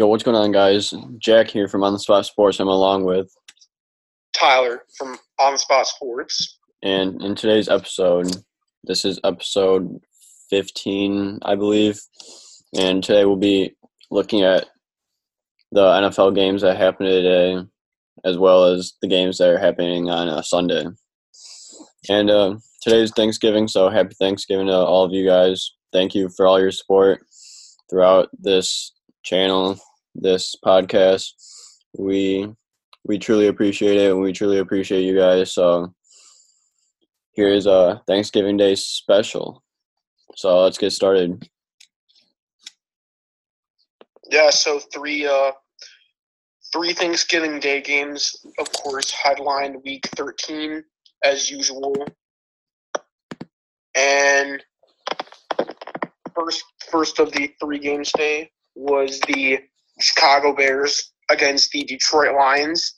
Yo, what's going on, guys? Jack here from On the Spot Sports. I'm along with, Tyler from On the Spot Sports. and in today's episode, this is episode 15, I believe, and today we'll be looking at the NFL games that happened today, as well as the games that are happening on uh, Sunday. And uh, today's Thanksgiving, so happy Thanksgiving to all of you guys. Thank you for all your support throughout this channel, this podcast. We we truly appreciate it, and we truly appreciate you guys. So here's a Thanksgiving Day special. So let's get started. Yeah, so three uh three Thanksgiving Day games, of course, headlined week thirteen as usual. And first first of the three games day was the Chicago Bears against the Detroit Lions.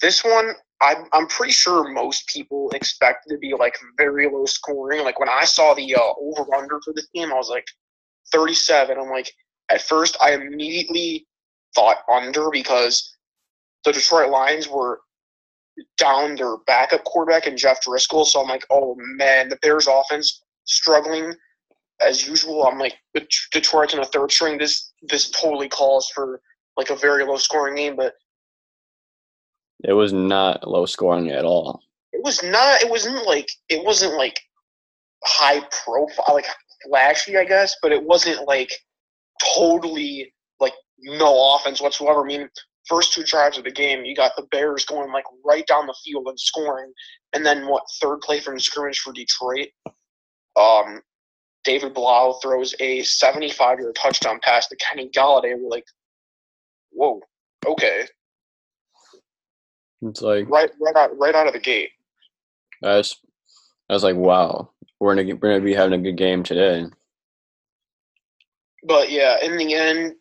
This one I'm I'm pretty sure most people expect to be like very low scoring. Like when I saw the uh, over under for this game, I was like 37. I'm like, at first I immediately thought under because the Detroit Lions were down their backup quarterback and Jeff Driskel. So I'm like, oh man, the Bears offense struggling as usual. I'm like, Detroit's in a third string. This this totally calls for like a very low scoring game, but It was not low scoring at all. it was not. It wasn't like it wasn't like high profile, like flashy, I guess, but it wasn't like totally like no offense whatsoever. I mean, first two drives of the game, you got the Bears going like right down the field and scoring, and then what third play from scrimmage for Detroit, um, David Blough throws a 75-yard touchdown pass to Kenny Golladay. We're like, whoa, okay, It's like right, right out, right out of the gate. I was, I was like, wow, we're gonna we're gonna be having a good game today. But yeah, in the end,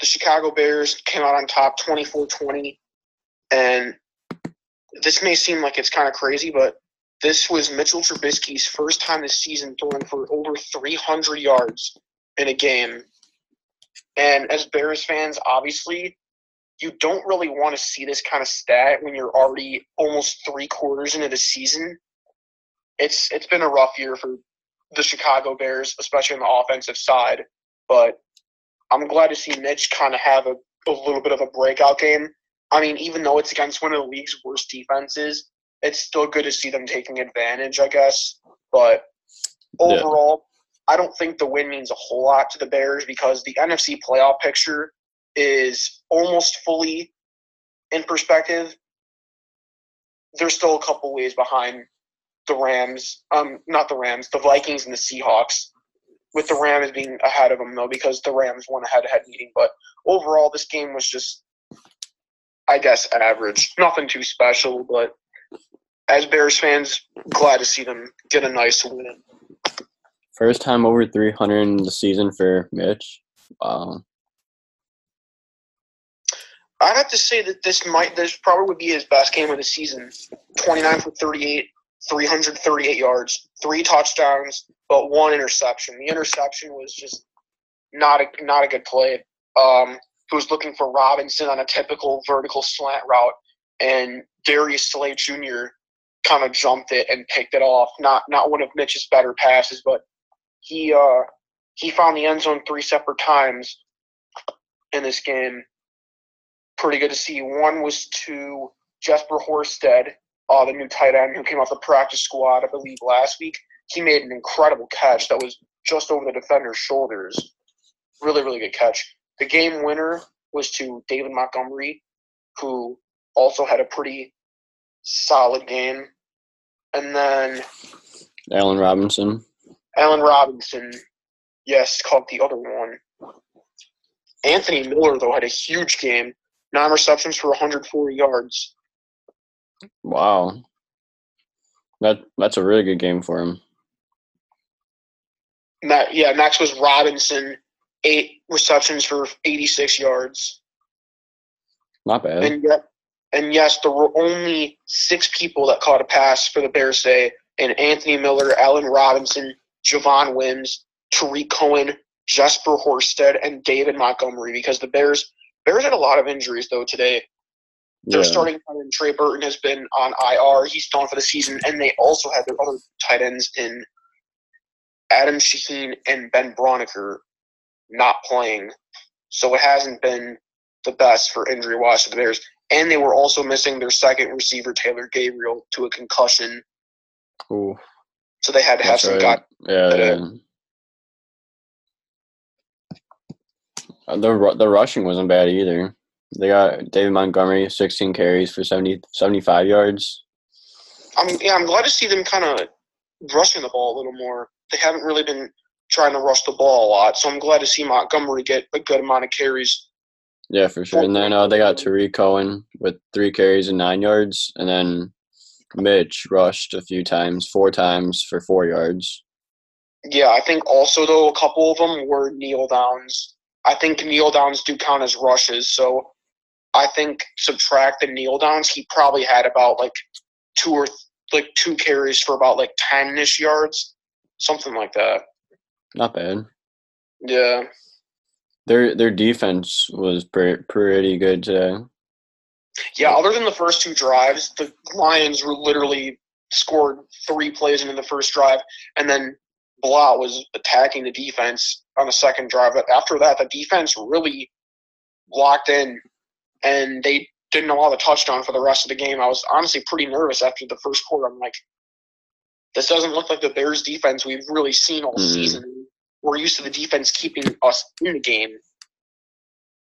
the Chicago Bears came out on top 24 20. And this may seem like it's kind of crazy, but this was Mitchell Trubisky's first time this season throwing for over 300 yards in a game. And as Bears fans, obviously, you don't really want to see this kind of stat when you're already almost three quarters into the season. It's it's been a rough year for the Chicago Bears, especially on the offensive side. But I'm glad to see Mitch kind of have a, a little bit of a breakout game. I mean, even though it's against one of the league's worst defenses, it's still good to see them taking advantage, I guess. But Yeah. overall, I don't think the win means a whole lot to the Bears because the NFC playoff picture is almost fully in perspective. They're still a couple ways behind the Rams, um, not the Rams, the Vikings and the Seahawks with the Rams being ahead of them though, because the Rams won a head-to-head meeting. But overall, this game was just, I guess, average. Nothing too special, but as Bears fans, glad to see them get a nice win. First time over 300 in the season for Mitch. Wow. I'd have to say that this might, this probably would be his best game of the season. Twenty-nine for thirty-eight, three hundred thirty-eight yards, three touchdowns, but one interception. The interception was just not a not a good play. Um, he was looking for Robinson on a typical vertical slant route, and Darius Slay Jr. kind of jumped it and picked it off. Not not one of Mitch's better passes, but he uh, he found the end zone three separate times in this game. Pretty good to see. One was to Jesper Horsted, uh, the new tight end who came off the practice squad, I believe, last week. He made an incredible catch that was just over the defender's shoulders. Really, really good catch. The game winner was to David Montgomery, who also had a pretty solid game. And then Allen Robinson. Allen Robinson, yes, caught the other one. Anthony Miller, though, had a huge game. Nine receptions for 140 yards. Wow. That that's a really good game for him. Ma- yeah, next was Robinson, eight receptions for 86 yards. Not bad. And yet, and yes, there were only six people that caught a pass for the Bears today, and Anthony Miller, Allen Robinson, Javon Wims, Tarik Cohen, Jesper Horsted, and David Montgomery because the Bears Bears had a lot of injuries though today. Their Yeah. starting tight end Trey Burton has been on IR. He's gone for the season, and they also had their other tight ends in Adam Shaheen and Ben Braunecker not playing. So it hasn't been the best for injury wise for the Bears. And they were also missing their second receiver, Taylor Gabriel, to a concussion. Ooh, So they had to have that's some right. guy. Yeah, uh, yeah. Uh, The the rushing wasn't bad either. They got David Montgomery, 16 carries for 70, 75 yards. I'm yeah, I'm glad to see them kind of rushing the ball a little more. They haven't really been trying to rush the ball a lot, so I'm glad to see Montgomery get a good amount of carries. Yeah, for sure. And then uh, they got Tarik Cohen with three carries and nine yards, and then Mitch rushed a few times, four times for four yards. Yeah, I think also though a couple of them were kneel downs. I think kneel downs do count as rushes, so I think subtract the kneel downs, he probably had about like two or th- like two carries for about like ten ish yards, something like that. Not bad. Yeah, Their their defense was pre- pretty good today. yeah. Other than the first two drives, the Lions were literally scored three plays into the first drive, and then Blough was attacking the defense on the second drive. But after that, the defense really locked in, and they didn't allow the touchdown for the rest of the game. I was honestly pretty nervous after the first quarter. I'm like, this doesn't look like the Bears defense we've really seen all Mhm. season. We're used to the defense keeping us in the game.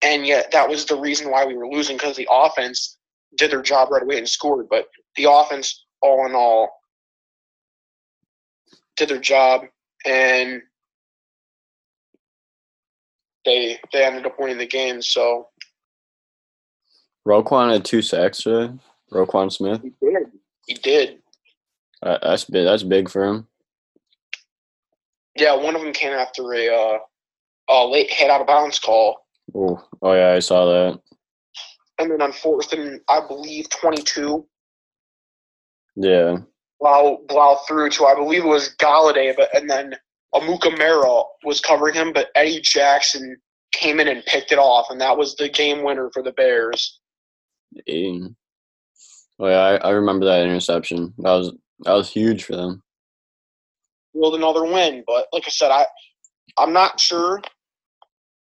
And yet that was the reason why we were losing because the offense did their job right away and scored. But the offense, all in all, did their job and they they ended up winning the game. So Roquan had two sacks today. Roquan Smith. he did. He did. Uh, that's big. That's big for him. Yeah, one of them came after a uh, a late head out of bounds call. Ooh. Oh yeah, I saw that. And then on fourth and I believe twenty two, Yeah. Blough Blough threw to I believe it was Golladay, but and then Amukamara was covering him, but Eddie Jackson came in and picked it off, and that was the game winner for the Bears. Aiden. Oh yeah, I, I remember that interception. That was that was huge for them. Willed another win, but like I said, I I'm not sure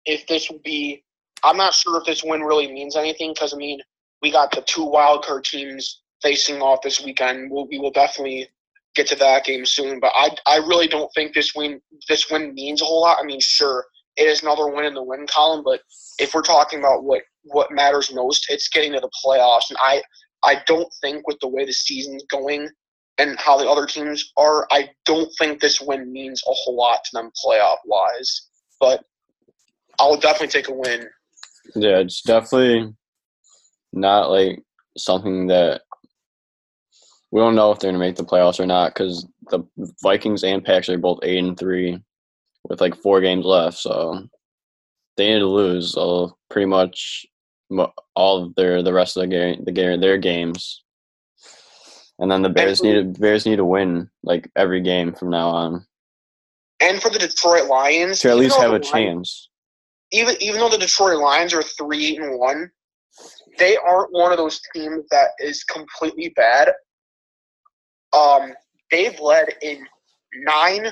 if this will be. I'm not sure if this win really means anything because I mean we got the two wild card teams facing off this weekend. We'll, we will definitely get to that game soon, but I I really don't think this win this win means a whole lot. I mean, sure, it is another win in the win column, but if we're talking about what what matters most, it's getting to the playoffs, and I I don't think with the way the season's going and how the other teams are, I don't think this win means a whole lot to them playoff wise. But I'll definitely take a win. Yeah, it's definitely not like something that we don't know if they're gonna make the playoffs or not because the Vikings and Packs are both eight and three with like four games left, so they need to lose all pretty much all of their the rest of the game the game their games, and then the Bears need to Bears need to win like every game from now on And for the Detroit Lions, to at least have a Lions- chance. even even though the Detroit Lions are three eight and one, they aren't one of those teams that is completely bad. Um, they've led in nine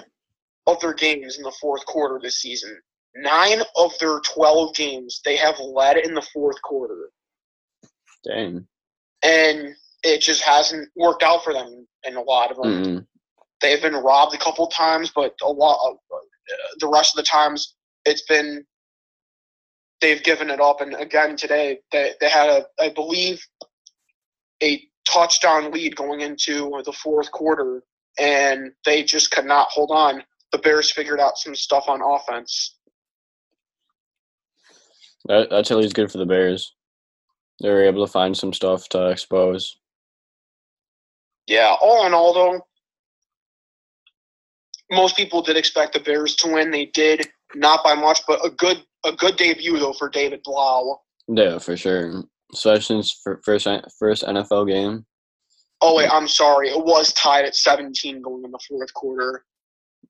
of their games in the fourth quarter this season. Nine of their twelve games they have led in the fourth quarter, Dang. and it just hasn't worked out for them in a lot of them. Mm-mm. They've been robbed a couple times, but a lot of uh, the rest of the times it's been they've given it up. And again today, they they had a I believe a touchdown lead going into the fourth quarter, and they just could not hold on. The Bears figured out some stuff on offense. That, that's at least good for the Bears. They were able to find some stuff to expose. Yeah, all in all, though, most people did expect the Bears to win. They did, not by much, but a good a good debut though for David Blough. Yeah, for sure. Especially since first uh, first NFL game. Oh wait, I'm sorry. It was tied at 17 going in the fourth quarter.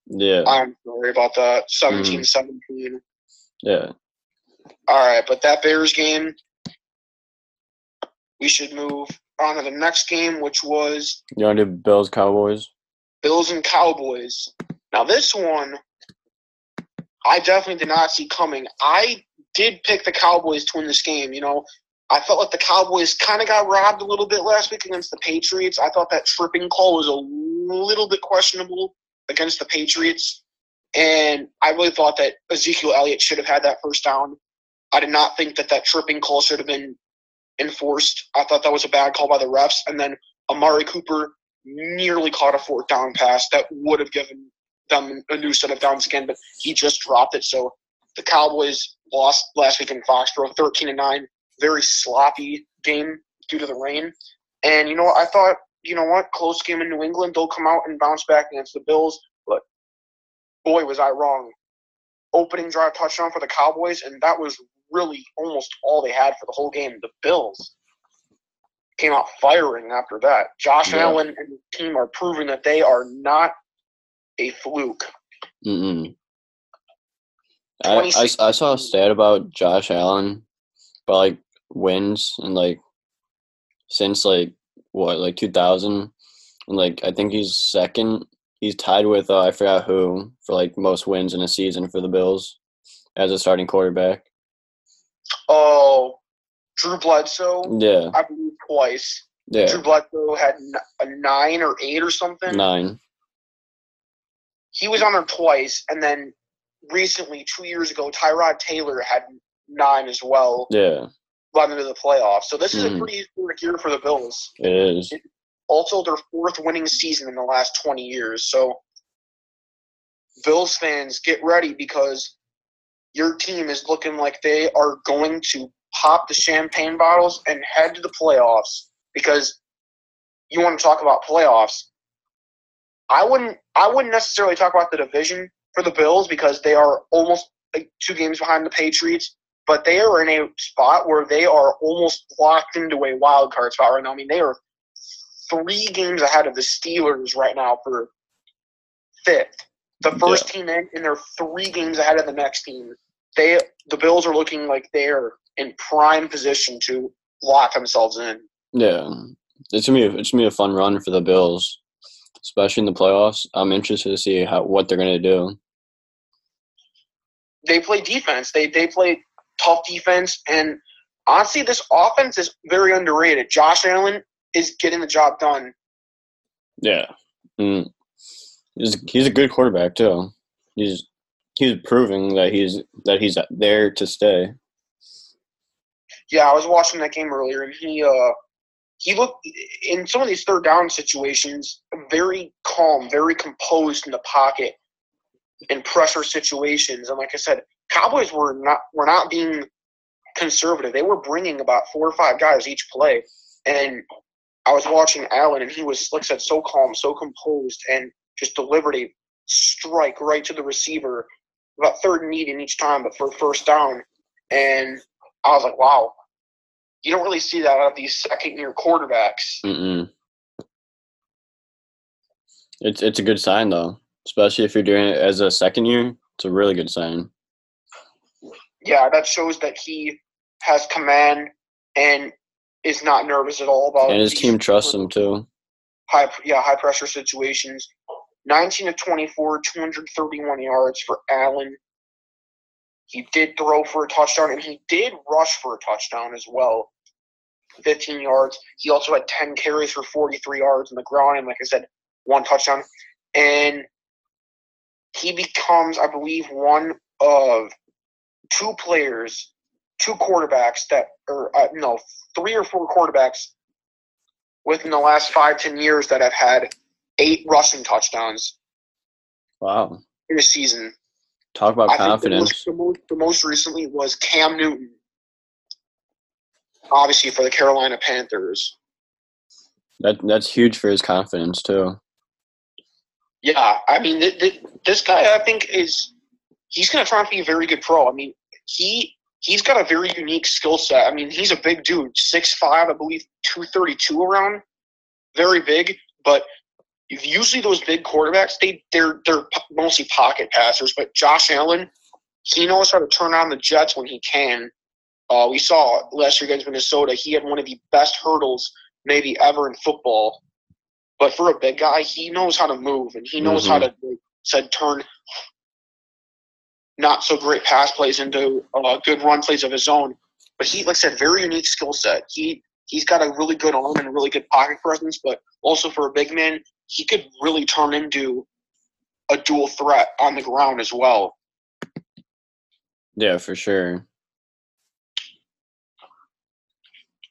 Yeah. I'm sorry about that. 17 mm. 17. Yeah. All right, but that Bears game, we should move on to the next game, which was You want to do Bills Cowboys? Bills and Cowboys. Now, this one, I definitely did not see coming. I did pick the Cowboys to win this game. You know, I felt like the Cowboys kind of got robbed a little bit last week against the Patriots. I thought that tripping call was a little bit questionable against the Patriots. And I really thought that Ezekiel Elliott should have had that first down. I did not think that that tripping call should have been enforced. I thought that was a bad call by the refs. And then Amari Cooper nearly caught a fourth down pass that would have given them a new set of downs again, but he just dropped it. So the Cowboys lost last week in Foxborough, 13 and 9. Very sloppy game due to the rain. And, you know, I thought, you know what, close game in New England, they'll come out and bounce back against the Bills. But boy, was I wrong. Opening drive touchdown for the Cowboys, and that was really almost all they had for the whole game. The Bills came out firing after that. Josh Yeah. Allen and the team are proving that they are not a fluke. Mm-mm. I, I, I saw a stat about Josh Allen, but like wins and like since like what like 2000 and like I think he's second. He's tied with uh, I forgot who for like most wins in a season for the Bills as a starting quarterback. Oh, Drew Bledsoe, Yeah, I believe twice. yeah, Drew Bledsoe had a nine or eight or something. nine. He was on there twice, and then recently, two years ago, Tyrod Taylor had nine as well, Yeah, led into the playoffs. So this is Mhm. a pretty historic year for the Bills. it is. Also, their fourth winning season in the last 20 years. So, Bills fans, get ready because your team is looking like they are going to pop the champagne bottles and head to the playoffs. Because you want to talk about playoffs. I wouldn't. I wouldn't necessarily talk about the division for the Bills because they are almost like two games behind the Patriots. But they are in a spot where they are almost locked into a wild card spot right now. I mean, they are three games ahead of the Steelers right now for fifth. The first team in, and they're three games ahead of the next team. They the Bills are looking like they're in prime position to lock themselves in. Yeah, it's gonna be a, it's gonna be a fun run for the Bills, especially in the playoffs. I'm interested to see how what they're gonna do. They play defense. They they play tough defense, and honestly, this offense is very underrated. Josh Allen is getting the job done. Yeah, mm. he's he's a good quarterback too. He's he's proving that he's that he's there to stay. Yeah, I was watching that game earlier, and he uh he looked in some of these third down situations very calm, very composed in the pocket in pressure situations. And like I said, Cowboys were not were not being conservative. They were bringing about four or five guys each play, and I was watching Allen, and he was like I said, so calm, so composed, and just delivered a strike right to the receiver, about third and need in each time, but for first down. And I was like, wow, you don't really see that out of these second year quarterbacks. Mm-mm. It's it's a good sign though, especially if you're doing it as a second year. It's a really good sign. Yeah, that shows that he has command and is not nervous at all about And his team trusts him too. high yeah high pressure situations. 19 of 24, 231 yards for Allen. He did throw for a touchdown and he did rush for a touchdown as well. 15 yards. He also had 10 carries for 43 yards on the ground and like I said, one touchdown. And he becomes, I believe, one of two players, two quarterbacks that, or uh, no, three or four quarterbacks within the last five, ten years that have had eight rushing touchdowns Wow, in a season. talk about I think the confidence. most, the, most, the most recently was Cam Newton, obviously for the Carolina Panthers. That that's huge for his confidence too. Yeah, I mean, th- th- this guy, I think, is he's going to try and be a very good pro. I mean, he he's got a very unique skill set. I mean, he's a big dude, six five, I believe, two thirty two around, very big. But usually those big quarterbacks they they're they're mostly pocket passers, but Josh Allen he knows how to turn on the Jets when he can. Uh, we saw last year against Minnesota, he had one of the best hurdles maybe ever in football. But for a big guy, he knows how to move and he knows mm-hmm. how to said turn not so great pass plays into uh, good run plays of his own. But he, like I said, very unique skill set. He he's got a really good arm and a really good pocket presence, but also for a big man, he could really turn into a dual threat on the ground as well. Yeah, for sure.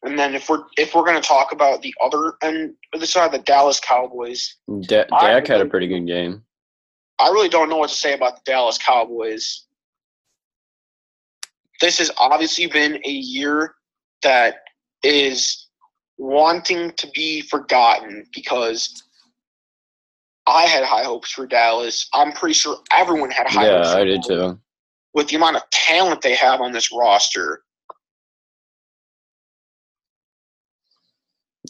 And then if we're if we're going to talk about the other end of the side, the Dallas Cowboys, D- Dak had a pretty good game. I really don't know what to say about the Dallas Cowboys. This has obviously been a year that is wanting to be forgotten because I had high hopes for Dallas. I'm pretty sure everyone had high yeah, hopes. Yeah, I did too with the amount of talent they have on this roster.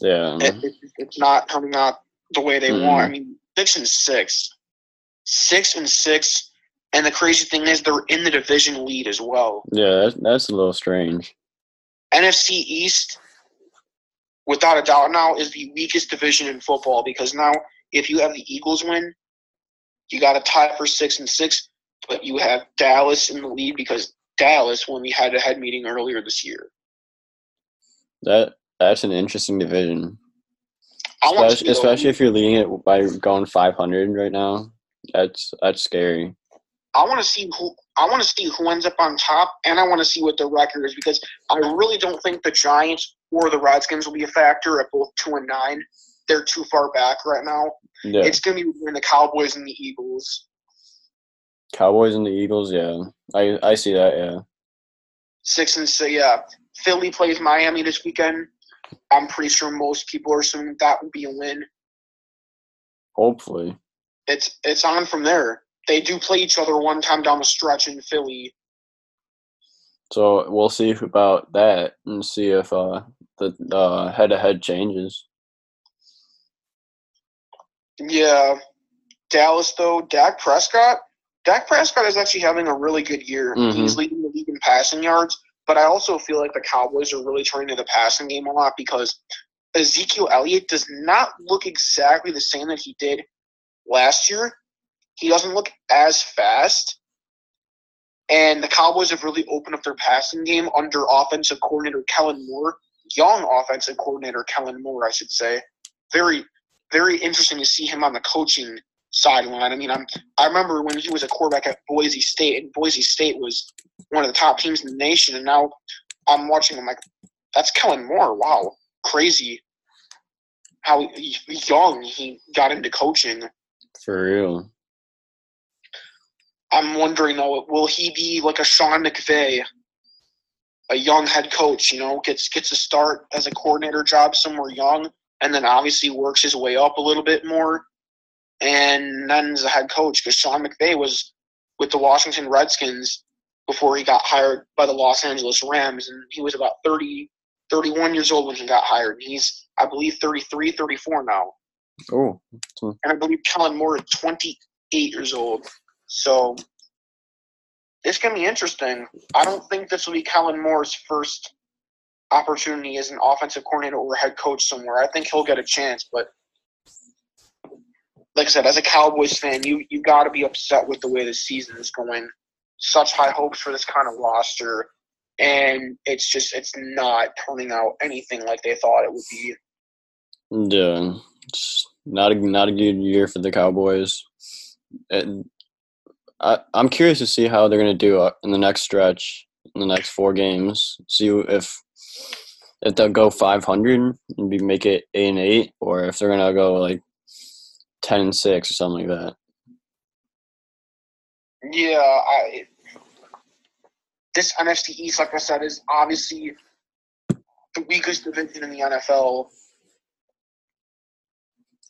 Yeah, it, it, it's not coming out the way they mm. want. I mean, six and six, six and six, and the crazy thing is they're in the division lead as well. Yeah, that's, that's a little strange. NFC East, without a doubt, now is the weakest division in football because now if you have the Eagles win, you got a tie for six and six but you have Dallas in the lead because Dallas when we had a head meeting earlier this year. That that's an interesting division. Especially, especially if you're leading it by going 500 right now. That's that's scary. I want to see who I want to see who ends up on top, and I want to see what the record is because I really don't think the Giants or the Redskins will be a factor at both two and nine. They're too far back right now. Yeah. It's going to be between the Cowboys and the Eagles. Cowboys and the Eagles, yeah, I I see that, yeah. Six and six, yeah. Philly plays Miami this weekend. I'm pretty sure most people are assuming that would be a win. Hopefully. It's it's on from there. They do play each other one time down the stretch in Philly. So we'll see about that and see if uh, the uh, head-to-head changes. Yeah, Dallas though. Dak Prescott Dak Prescott is actually having a really good year. Mm-hmm. He's leading the league in passing yards, but I also feel like the Cowboys are really turning to the passing game a lot because Ezekiel Elliott does not look exactly the same that he did last year. He doesn't look as fast. And the Cowboys have really opened up their passing game under offensive coordinator Kellen Moore, young offensive coordinator Kellen Moore, I should say. Very, very interesting to see him on the coaching sideline. I mean, I'm I remember when he was a quarterback at Boise State, and Boise State was one of the top teams in the nation, and now I'm watching. I'm like, that's Kellen Moore. Wow, crazy how young he got into coaching. For real. I'm wondering though, will he be like a Sean McVay, a young head coach? You know, gets gets a start as a coordinator job somewhere young, and then obviously works his way up a little bit more and then as a head coach because Sean McVay was with the Washington Redskins before he got hired by the Los Angeles Rams, and he was about 30, 31 years old when he got hired. And He's, I believe, 33, 34 now. Oh. And I believe Kellen Moore is 28 years old. So it's going to be interesting. I don't think this will be Kellen Moore's first opportunity as an offensive coordinator or head coach somewhere. I think he'll get a chance, but like I said, as a Cowboys fan, you you got to be upset with the way the season is going. Such high hopes for this kind of roster, and it's just it's not turning out anything like they thought it would be. Yeah, it's not a not a good year for the Cowboys. And I I'm curious to see how they're gonna do uh, in the next stretch, in the next four games. See if if they'll go 500 and be make it eight and eight, or if they're gonna go like ten and six or something like that. Yeah, I, this NFC East, like I said, is obviously the weakest division in the NFL.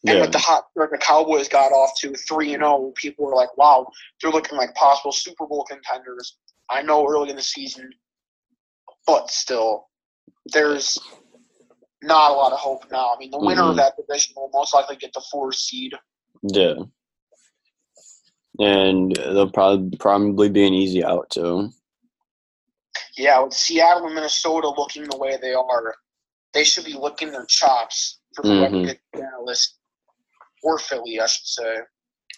Yeah. And with the hot start the Cowboys got off to three and zero, oh, people were like, "Wow, they're looking like possible Super Bowl contenders." I know early in the season, but still, there's not a lot of hope now. I mean, the winner mm-hmm. of that division will most likely get the four seed. Yeah. And they'll probably probably be an easy out too. Yeah, with Seattle and Minnesota looking the way they are, they should be licking their chops for whoever Mhm. gets Dallas or Philly, I should say.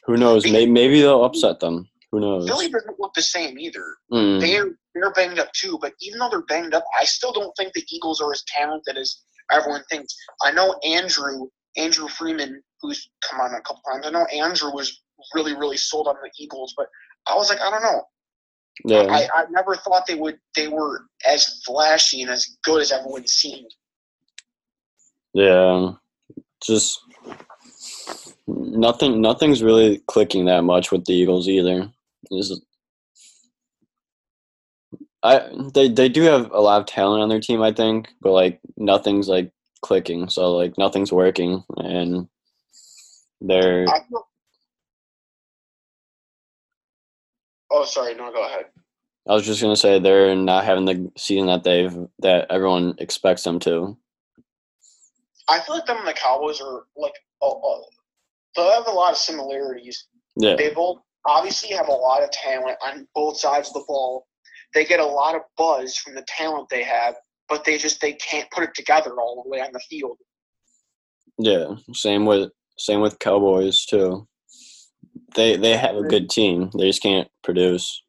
Who knows? Maybe, maybe they'll upset them. Who knows? Philly doesn't look the same either. Mm. They're they're banged up too, but even though they're banged up, I still don't think the Eagles are as talented as everyone thinks. I know Andrew Andrew Freeman, who's come on a couple times. I know Andrew was really really sold on the Eagles, but I was like, I don't know. Yeah. I, I never thought they would they were as flashy and as good as everyone seemed. Yeah, just nothing. Nothing's really clicking that much with the Eagles either. This I they they do have a lot of talent on their team, I think, but like nothing's like clicking. So like nothing's working, and they're. Oh, sorry. No, go ahead. I was just gonna say they're not having the season that they've that everyone expects them to. I feel like them and the Cowboys are like uh, uh, they have a lot of similarities. Yeah, They both obviously have a lot of talent on both sides of the ball. They get a lot of buzz from the talent they have, but they just they can't put it together all the way on the field. yeah. Same with same with Cowboys too. They they have a good team. They just can't produce.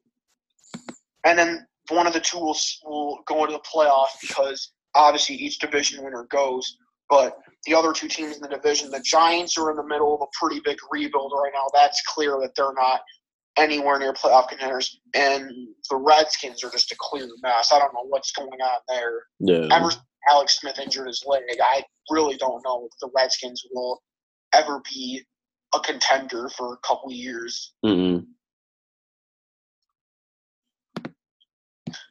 And then one of the two will, will go into the playoffs because obviously each division winner goes. But the other two teams in the division, the Giants are in the middle of a pretty big rebuild right now. That's clear that they're not anywhere near playoff contenders. And the Redskins are just a clear mess. I don't know what's going on there. Yeah, Ever since Alex Smith injured his leg, I really don't know if the Redskins will ever be a contender for a couple years. Mm-mm.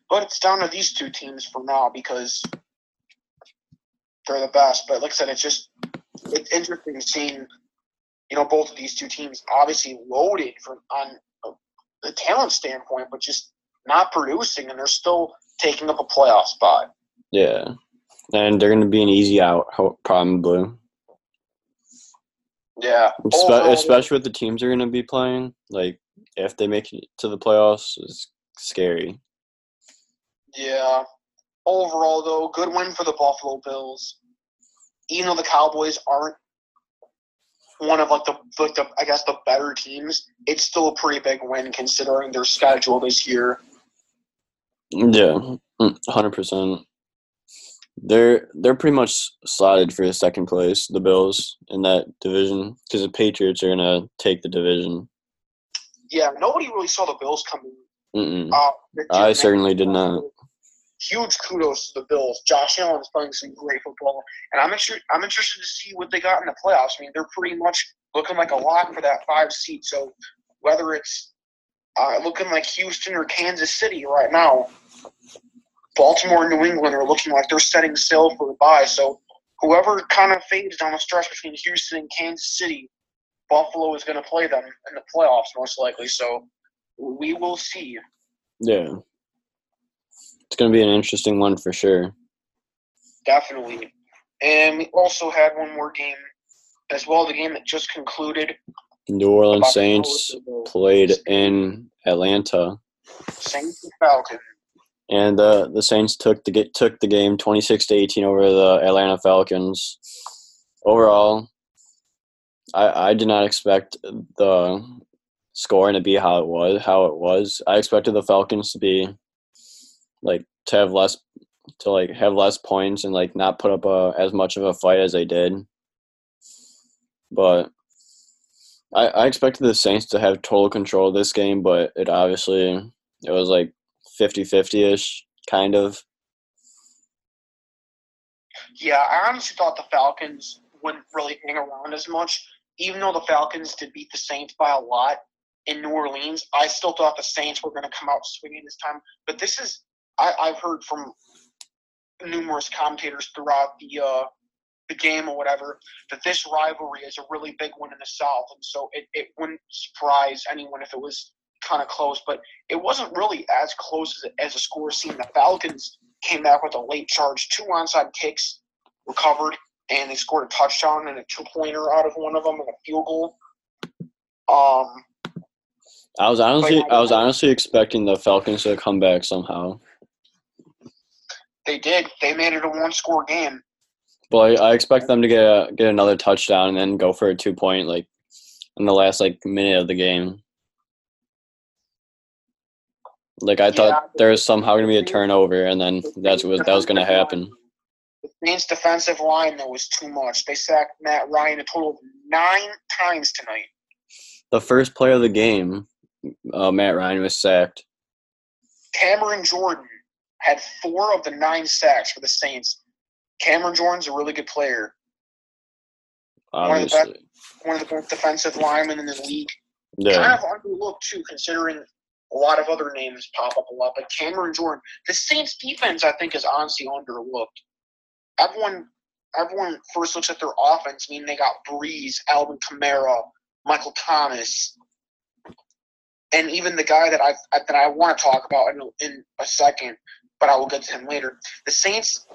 But it's down to these two teams for now because they're the best. But like I said, it's just it's interesting seeing you know both of these two teams obviously loaded from on a talent standpoint, but just not producing, and they're still taking up a playoff spot. yeah. And they're gonna be an easy out, probably. Yeah, Overall, especially with the teams they're gonna be playing. Like if they make it to the playoffs, it's scary. Yeah. Overall, though, good win for the Buffalo Bills. Even though the Cowboys aren't one of like the like the I guess the better teams, it's still a pretty big win considering their schedule this year. Yeah, hundred percent. They're they're pretty much slotted for the second place. The Bills in that division because the Patriots are gonna take the division. Yeah, nobody really saw the Bills coming. Uh, I certainly did not. Huge kudos to the Bills. Josh Allen is playing some great football, and I'm interested. I'm interested to see what they got in the playoffs. I mean, they're pretty much looking like a lock for that five seed. So whether it's uh, looking like Houston or Kansas City right now, Baltimore and New England are looking like they're setting sail for a bye. So whoever kind of fades down the stretch between Houston and Kansas City, Buffalo is going to play them in the playoffs most likely. So we will see. Yeah, it's gonna be an interesting one for sure. Definitely. And we also had one more game as well, the game that just concluded. New Orleans Saints played in Atlanta, Saints and Falcons. and uh, the Saints took the ga- took the game twenty six to eighteen over the Atlanta Falcons. Overall, I I did not expect the scoring to be how it was. How it was, I expected the Falcons to be like to have less to like have less points and like not put up a, as much of a fight as they did. But I, I expected the Saints to have total control of this game, but it obviously it was like 50-50 ish kind of. Yeah, I honestly thought the Falcons wouldn't really hang around as much. Even though the Falcons did beat the Saints by a lot in New Orleans, I still thought the Saints were going to come out swinging this time. But this is, I, I've heard from numerous commentators throughout the uh, the game or whatever that this rivalry is a really big one in the South, and so it, it wouldn't surprise anyone if it was kind of close. But it wasn't really as close as, as a score scene. The Falcons came back with a late charge, two onside kicks recovered, and they scored a touchdown and a two pointer out of one of them and a field goal. Um, I was honestly, I was honestly expecting the Falcons to come back somehow. They did. They made it a one-score game. Well, I, I expect them to get a, get another touchdown and then go for a two point like in the last like minute of the game. Like I thought Yeah. there was somehow gonna be a turnover, and then that's what that was gonna happen. The Saints' defensive line though was too much. They sacked Matt Ryan a total of nine times tonight. The first play of the game, uh, Matt Ryan was sacked. Cameron Jordan had four of the nine sacks for the Saints. Cameron Jordan's a really good player. One of the best- One of the best defensive linemen in the league. kind of underlooked too, considering a lot of other names pop up a lot. But Cameron Jordan, the Saints defense, I think, is honestly underlooked. Everyone, everyone first looks at their offense. I mean, they got Brees, Alvin Kamara, Michael Thomas, and even the guy that I that I want to talk about in, in a second, but I will get to him later. The Saints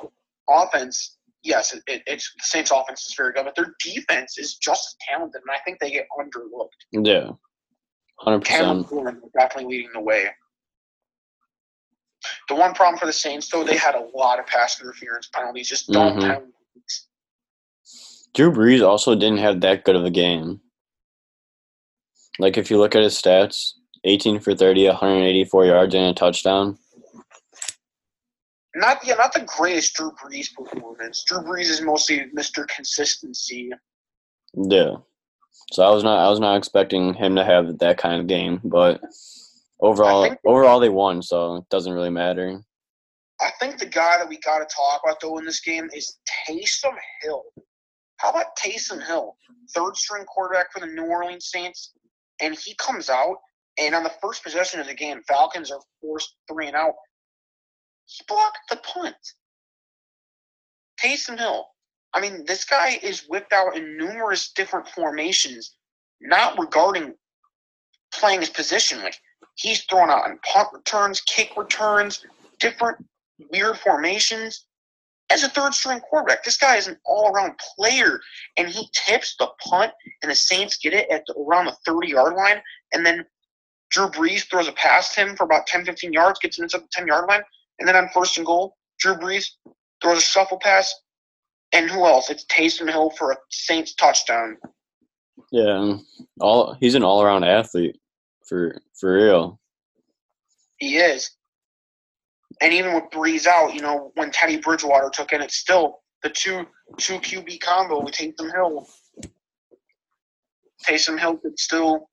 offense. Yes, it, it, it's the Saints offense is very good, but their defense is just as talented, and I think they get underlooked. yeah, hundred percent. Definitely leading the way. The one problem for the Saints, though, they had a lot of pass interference penalties, just dumb Mhm. penalties. Drew Brees also didn't have that good of a game. Like if you look at his stats, 18 for 30, 184 yards and a touchdown. Not yeah, not the greatest Drew Brees performance. Drew Brees is mostly Mr. Consistency. Yeah. So I was not I was not expecting him to have that kind of game, but overall think- overall they won, so it doesn't really matter. I think the guy that we got to talk about though in this game is Taysom Hill. How about Taysom Hill, third string quarterback for the New Orleans Saints, and he comes out and on the first possession of the game, Falcons are forced three and out. He blocked the punt. Taysom Hill. I mean, this guy is whipped out in numerous different formations, not regarding playing his position. Like he's thrown out on punt returns, kick returns, different weird formations. As a third string quarterback, this guy is an all around player, and he tips the punt, and the Saints get it at the, around the 30 yard line, and then Drew Brees throws it past him for about 10, 15 yards, gets him inside the 10 yard line, and then on first and goal, Drew Brees throws a shuffle pass, and who else? It's Taysom Hill for a Saints touchdown. Yeah. All he's an all-around athlete for for real. He is. And even with Brees out, you know, when Teddy Bridgewater took in, it's still the two two QB combo with Taysom Hill. Taysom Hill could still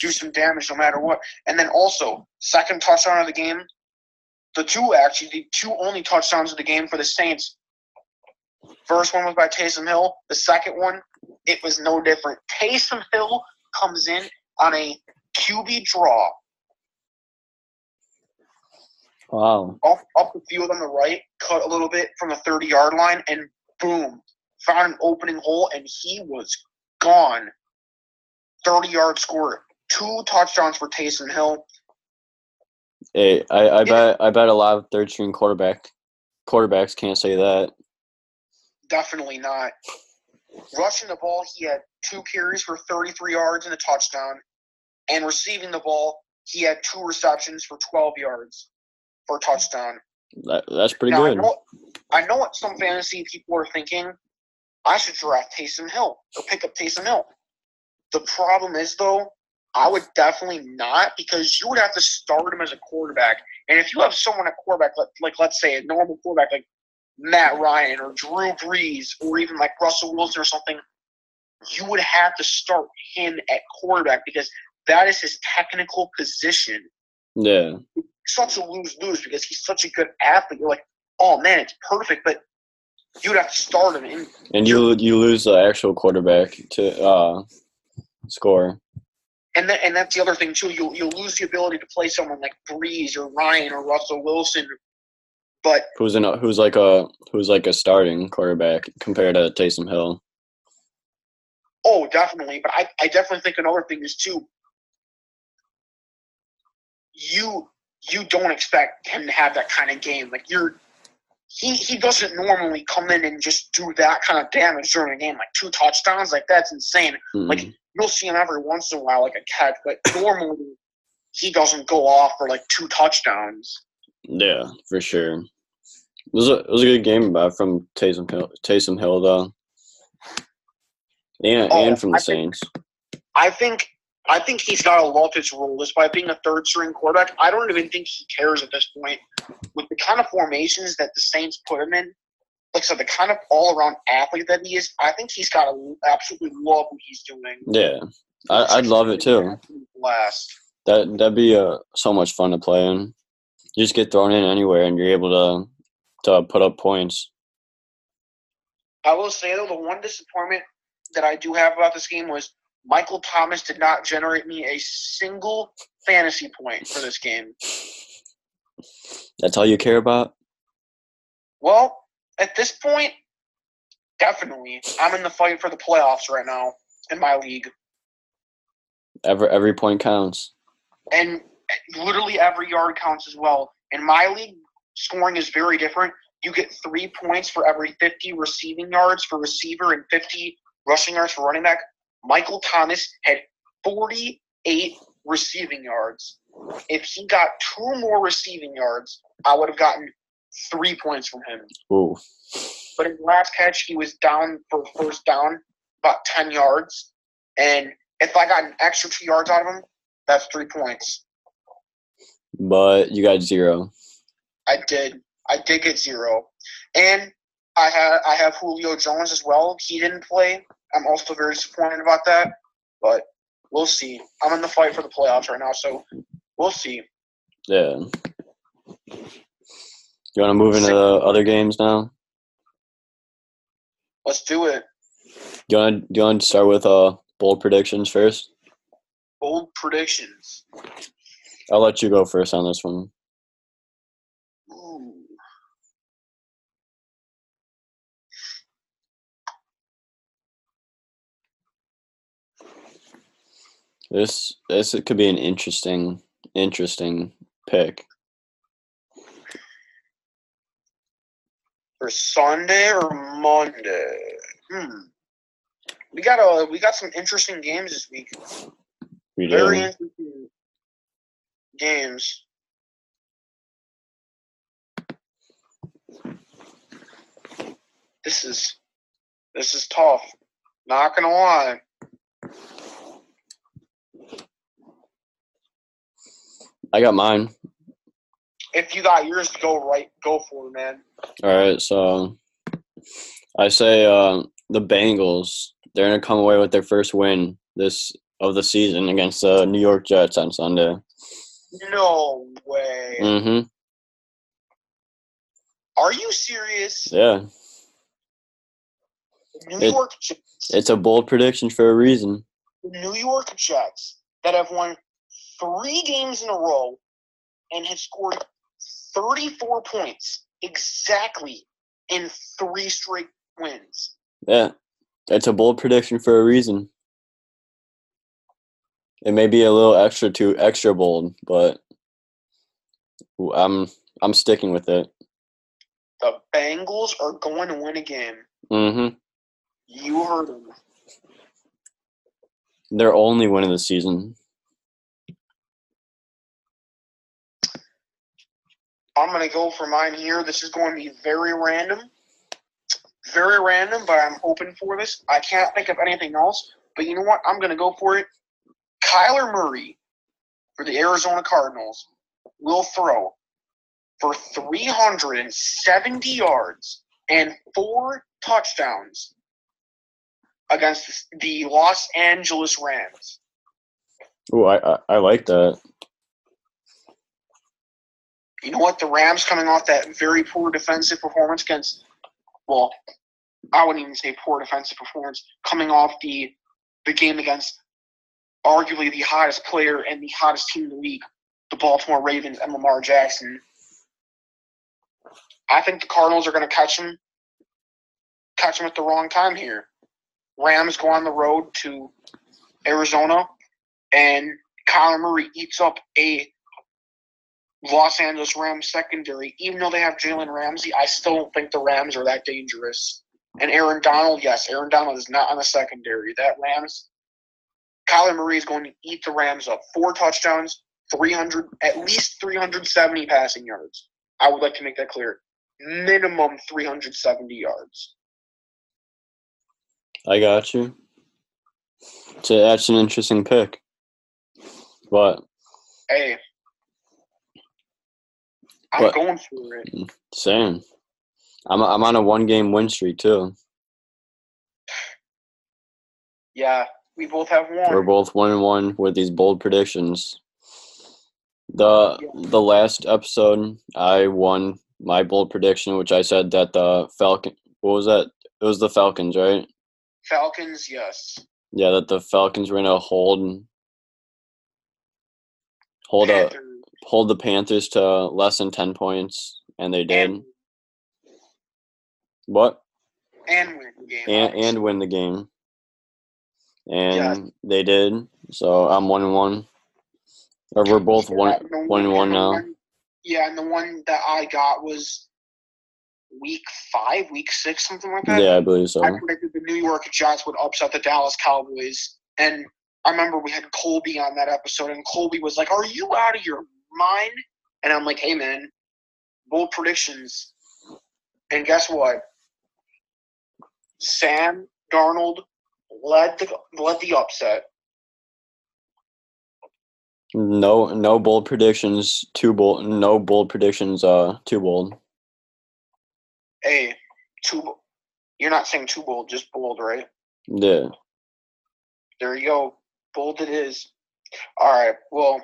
do some damage no matter what. And then also, second touchdown of the game. The two actually, the two only touchdowns of the game for the Saints. First one was by Taysom Hill. The second one, it was no different. Taysom Hill comes in on a QB draw Wow. up up the field on the right, cut a little bit from the 30 yard line, and boom, found an opening hole, and he was gone. 30 yard score, two touchdowns for Taysom Hill. Hey, I, I bet I bet a lot of third string quarterback quarterbacks can't say that. Definitely not. Rushing the ball, he had two carries for 33 yards and a touchdown. And receiving the ball, he had two receptions for 12 yards for a touchdown. that that's pretty Now, I good. know, I know what some fantasy people are thinking. I should draft Taysom Hill or pick up Taysom Hill. The problem is, though, I would definitely not because you would have to start him as a quarterback. And if you have someone at quarterback, like, like let's say a normal quarterback like Matt Ryan or Drew Brees or even like Russell Wilson or something, you would have to start him at quarterback because that is his technical position Yeah. such a lose lose because he's such a good athlete. You're like, oh man, it's perfect, but you'd have to start him. And And you you lose the actual quarterback to uh score. And and that's the other thing too. You'll you'll lose the ability to play someone like Brees or Ryan or Russell Wilson. But Who's in a, who's like a who's like a starting quarterback compared to Taysom Hill. oh, definitely. But I I definitely think another thing is too. You you don't expect him to have that kind of game. Like you're he he doesn't normally come in and just do that kind of damage during a game, like two touchdowns. Like that's insane. Mhm. Like you'll see him every once in a while, like a catch, but normally he doesn't go off for like two touchdowns. yeah, for sure. It was a it was a good game uh, from Taysom Hill, Taysom Hill though, and Oh, and from the I think- Saints. I think I think he's got a to love his role despite being a third string quarterback. I don't even think he cares at this point with the kind of formations that the Saints put him in. Like I said, the kind of all around athlete that he is, I think he's got to absolutely love what he's doing. Yeah, I, I'd love it too. Last. That that'd be uh, so much fun to play in. You just get thrown in anywhere, and you're able to to put up points. I will say though, the one disappointment that I do have about this game was Michael Thomas did not generate me a single fantasy point for this game. That's all you care about. Well, at this point, definitely, I'm in the fight for the playoffs right now in my league, Every every point counts. and literally every yard counts as well. In my league, scoring is very different. You get three points for every 50 receiving yards for receiver and 50 rushing yards for running back. Michael Thomas had 48 receiving yards. If he got two more receiving yards, I would have gotten three points from him. Ooh, But in the last catch, he was down for first down, about 10 yards. And if I got an extra two yards out of him, that's three points. but you got zero. I did. I did get zero. And I had I have Julio Jones as well. He didn't play. I'm also very disappointed about that. But we'll see. I'm in the fight for the playoffs right now, so we'll see. Yeah. You want to move into the other games now? Let's do it. Do you want do you want to start with uh bold predictions first? Bold predictions. I'll let you go first on this one. This this could be an interesting interesting pick. For Sunday or Monday? Hmm. We got a we got some interesting games this week. We do. Very interesting games. This is this is tough. Not gonna lie. I got mine. If you got yours go right, go for it, man. All right, so I say uh, the Bengals. They're gonna come away with their first win this of the season against the New York Jets on Sunday. No way. hmm Are you serious? Yeah, New It- York Jets, it's a bold prediction for a reason. New York Jets that have won three games in a row and have scored 34 points exactly in three straight wins. Yeah, it's a bold prediction for a reason. It may be a little extra too extra bold, but I'm I'm sticking with it. The Bengals are going to win a game. hmm You heard them. They're only winning the season. I'm going to go for mine here. This is going to be very random. Very random, but I'm hoping for this. I can't think of anything else, but you know what? I'm going to go for it. Kyler Murray for the Arizona Cardinals will throw for 370 yards and four touchdowns against the Los Angeles Rams. Oh, I, I I like that. You know what? The Rams coming off that very poor defensive performance against, well, I wouldn't even say poor defensive performance, coming off the the game against arguably the hottest player and the hottest team in the league, the Baltimore Ravens and Lamar Jackson. I think the Cardinals are going to catch him, catch him at the wrong time here. Rams go on the road to Arizona, and Kyler Murray eats up a Los Angeles Rams secondary, even though they have Jalen Ramsey, I still don't think the Rams are that dangerous. And Aaron Donald, yes, Aaron Donald is not on the secondary. That Rams, Kyler Murray is going to eat the Rams up. Four touchdowns, 300, at least 370 passing yards. I would like to make that clear. Minimum 370 yards. I got you. So that's an interesting pick. But Hey, I'm What? going for it. Mm, same. I'm I'm on a one game win streak too. Yeah, we both have one. We're both one and one with these bold predictions. The the last episode I won my bold prediction, which I said that the Falcon what was that? It was the Falcons, right? Falcons, yes. Yeah, that the Falcons were gonna hold hold Panthers, hold the Panthers to less than ten points, and they did. and, what? and win the game. And and win the game. And Yes. they did. So I'm one and one. Or we're both Yeah, one and one and one now. one- yeah, and the one that I got was week five, week six, something like that. Yeah, I believe so. I predicted the New York Jets would upset the Dallas Cowboys, and I remember we had Colby on that episode, and Colby was like, "Are you out of your mind?" And I'm like, "Hey, man, bold predictions." And guess what? Sam Darnold led the led the upset. No no bold predictions, too bold no bold predictions, uh too bold. Hey, too. You're not saying too bold, just bold, right? Yeah. There you go. Bold it is. All right. Well,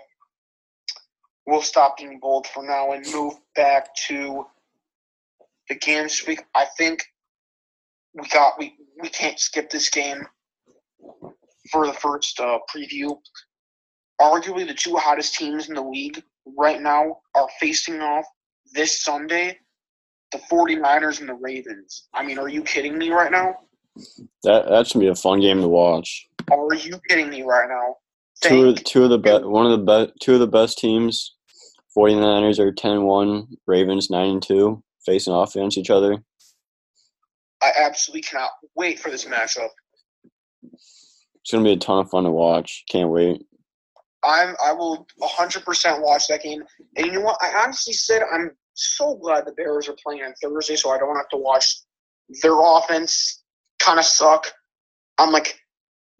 we'll stop being bold for now and move back to the game this week. I think we got we we can't skip this game for the first uh, preview. Arguably, the two hottest teams in the league right now are facing off this Sunday. The 49ers and the Ravens. I mean, are you kidding me right now? That that should be a fun game to watch. Are you kidding me right now? Two of, two of the best one of the best two of the best teams. 49ers are 10-1, Ravens 9-2, facing off against each other. I absolutely cannot wait for this matchup. It's going to be a ton of fun to watch. Can't wait. I'm I will 100% watch that game. And you know what? I honestly said I'm so glad the Bears are playing on Thursday, so I don't have to watch their offense kind of suck. I'm like,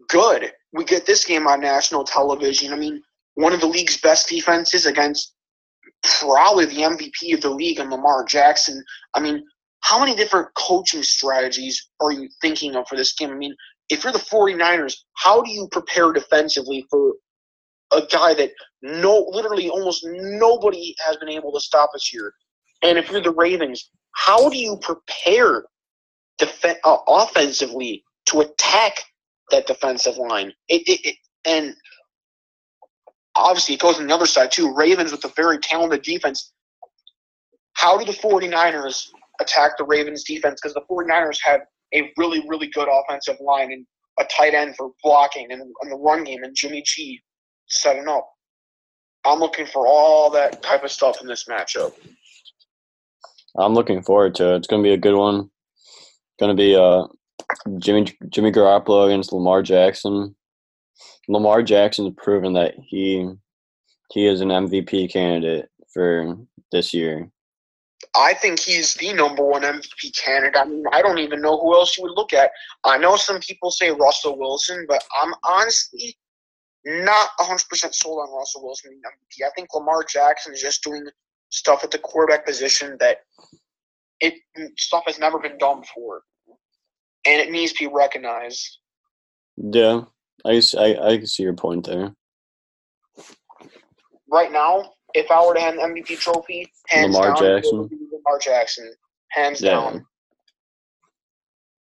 good. We get this game on national television. I mean, one of the league's best defenses against probably the MVP of the league and Lamar Jackson. I mean, how many different coaching strategies are you thinking of for this game? I mean, if you're the 49ers, how do you prepare defensively for a guy that no literally almost nobody has been able to stop this year? And if you're the Ravens, how do you prepare uh, offensively to attack that defensive line? It, it, it and obviously it goes on the other side too. Ravens with a very talented defense. How do the 49ers attack the Ravens defense? Because the 49ers have a really, really good offensive line and a tight end for blocking and, and the run game and Jimmy G setting up. I'm looking for all that type of stuff in this matchup. I'm looking forward to it. It's going to be a good one. Going to be uh Jimmy Jimmy Garoppolo against Lamar Jackson. Lamar Jackson's proven that he he is an MVP candidate for this year. I think he's the number one MVP candidate. I mean, I don't even know who else you would look at. I know some people say Russell Wilson, but I'm honestly not 100% sold on Russell Wilson being MVP. I think Lamar Jackson is just doing stuff at the quarterback position that it stuff has never been done before, and it needs to be recognized. Yeah, I I can see your point there. Right now, if I were to have the MVP trophy, hands Lamar down, Jackson. would be Lamar Jackson, hands Yeah. down.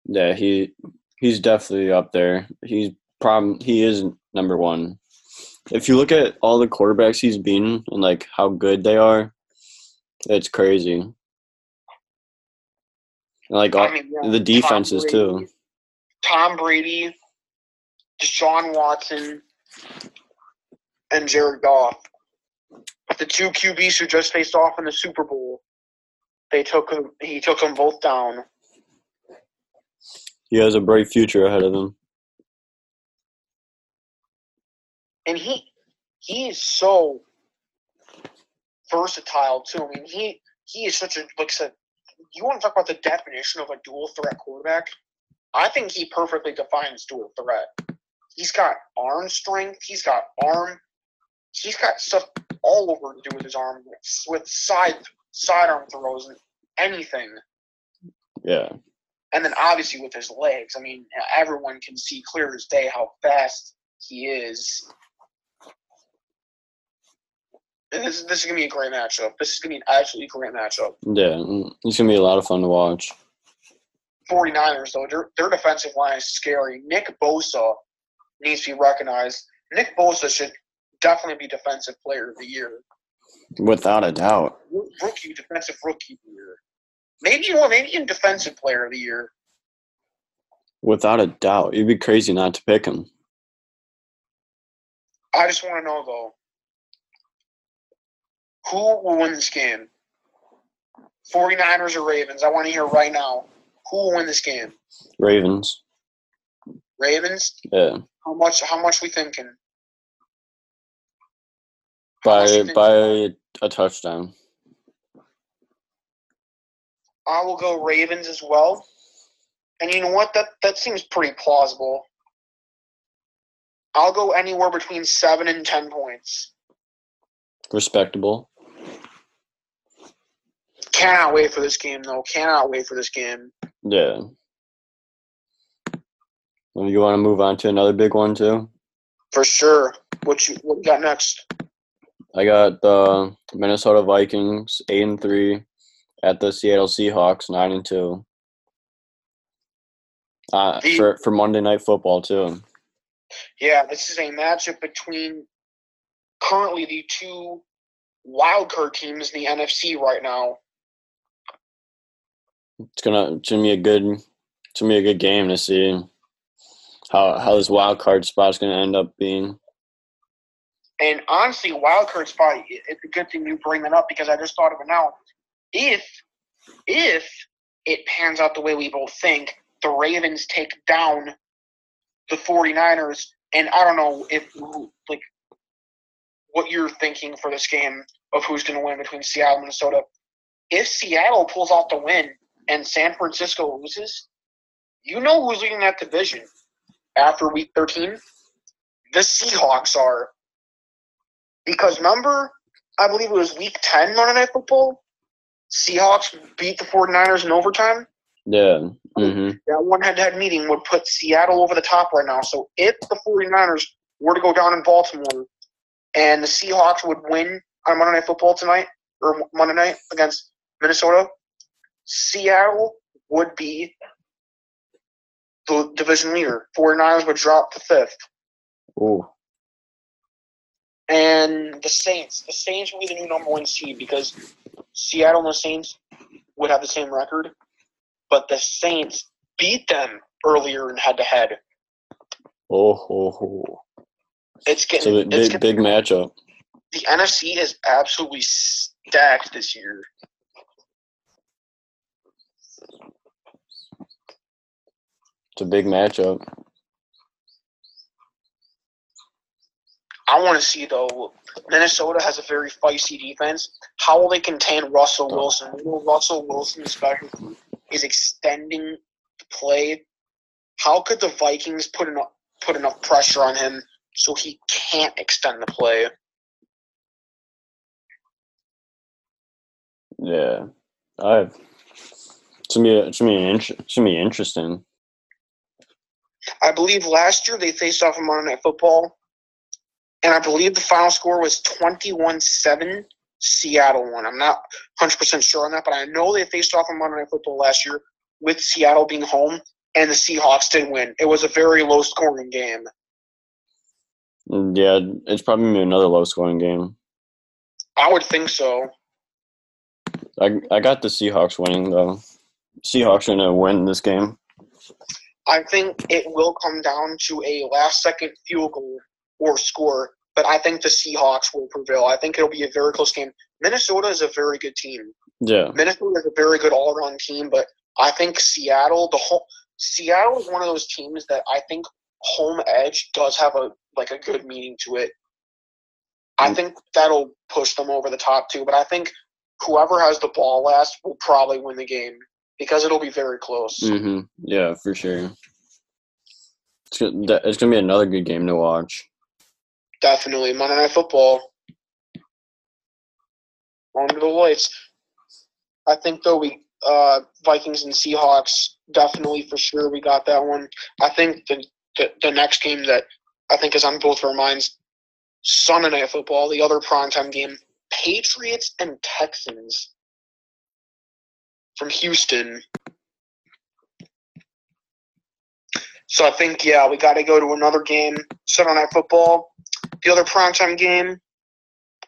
Yeah, he he's definitely up there. He's problem he is number one. If you look at all the quarterbacks he's been and like how good they are, it's crazy. And, like all, I mean, yeah, the Tom defenses Brady, too. Tom Brady, Deshaun Watson, and Jared Goff. the two QBs who just faced off in the Super Bowl, they took him. He took them both down. He has a bright future ahead of him. and he he is so versatile too. I mean, he he is such a like said. You want to talk about the definition of a dual threat quarterback? I think he perfectly defines dual threat. He's got arm strength. He's got arm. He's got stuff all over to do with his arm, with, side sidearm throws and anything. Yeah. And then obviously with his legs. I mean, everyone can see clear as day how fast he is. And this, this is going to be a great matchup. This is going to be an absolutely great matchup. Yeah. It's gonna be a lot of fun to watch. 49ers, though, their, their defensive line is scary. Nick Bosa needs to be recognized. Nick Bosa should definitely be Defensive Player of the Year. Without a doubt. Rookie, Defensive Rookie of the Year. Maybe, you know, maybe even Defensive Player of the Year. Without a doubt. You'd be crazy not to pick him. I just want to know, though, who will win this game? 49ers or Ravens? I want to hear right now. Who will win this game? Ravens. Ravens? Yeah. How much? How much we thinking? By you think- by a touchdown. I will go Ravens as well. And you know what? That that seems pretty plausible. I'll go anywhere between seven and ten points. Respectable. Cannot wait for this game, though. Cannot wait for this game. Yeah. You want to move on to another big one too? For sure. What you what you got next? I got the Minnesota Vikings eight and three at the Seattle Seahawks nine and two. Uh, The- for for Monday Night Football too. Yeah, this is a matchup between currently the two wildcard teams in the NFC right now. It's gonna gonna be a good gonna be a good game to see how how this wild card spot's gonna end up being. And honestly, wild card spot it's a good thing you bring that up because I just thought of it now. If if it pans out the way we both think, the Ravens take down the 49ers, and I don't know if like what you're thinking for this game of who's going to win between Seattle and Minnesota. If Seattle pulls off the win and San Francisco loses, you know who's leading that division after Week 13. The Seahawks are. Because remember, I believe it was week 10 Monday Night Football. Seahawks beat the 49ers in overtime. Yeah. hmm That one head to head meeting would put Seattle over the top right now. So if the 49ers were to go down in Baltimore and the Seahawks would win on Monday Night Football tonight, or Monday night against Minnesota, Seattle would be the division leader. 49ers would drop to fifth. Ooh. and the Saints. The Saints will be the new number one seed because Seattle and the Saints would have the same record, but the Saints beat them earlier in head to head. Oh, oh, oh. It's So getting big it's big, getting, big matchup. the NFC is absolutely stacked this year. It's a big matchup. I want to see though. Minnesota has a very feisty defense. How will they contain Russell oh. Wilson? We know Russell Wilson's specialty is extending the play. How could the Vikings put enough put enough pressure on him so he can't extend the play? Yeah. I've it's gonna be it's gonna be, inter- it's gonna be interesting. I believe last year they faced off in Monday Night Football, and I believe the final score was 21-7 Seattle won. I'm not 100% sure on that, but I know they faced off in Monday Night Football last year with Seattle being home, and the Seahawks didn't win. It was a very low-scoring game. Mm, yeah, it's probably gonna be another low scoring game. I would think so. I I got the Seahawks winning though. Seahawks are gonna win this game. I think it will come down to a last-second field goal or score but I think the Seahawks will prevail. I think it'll be a very close game. Minnesota is a very good team. Yeah. Minnesota is a very good all-around team, but I think Seattle, the whole Seattle is one of those teams that I think home edge does have a like a good meaning to it. I Mm. think that'll push them over the top too, but I think whoever has the ball last will probably win the game because it'll be very close. hmm Yeah, for sure. It's gonna, it's gonna be another good game to watch. Definitely Monday Night Football. Under the lights. I think though we uh, Vikings and Seahawks definitely for sure we got that one. I think the, the the next game that I think is on both our minds, Sunday Night Football, the other primetime game, Patriots and Texans from Houston. So I think yeah, we got to go to another game, Sunday Night Football. The other primetime game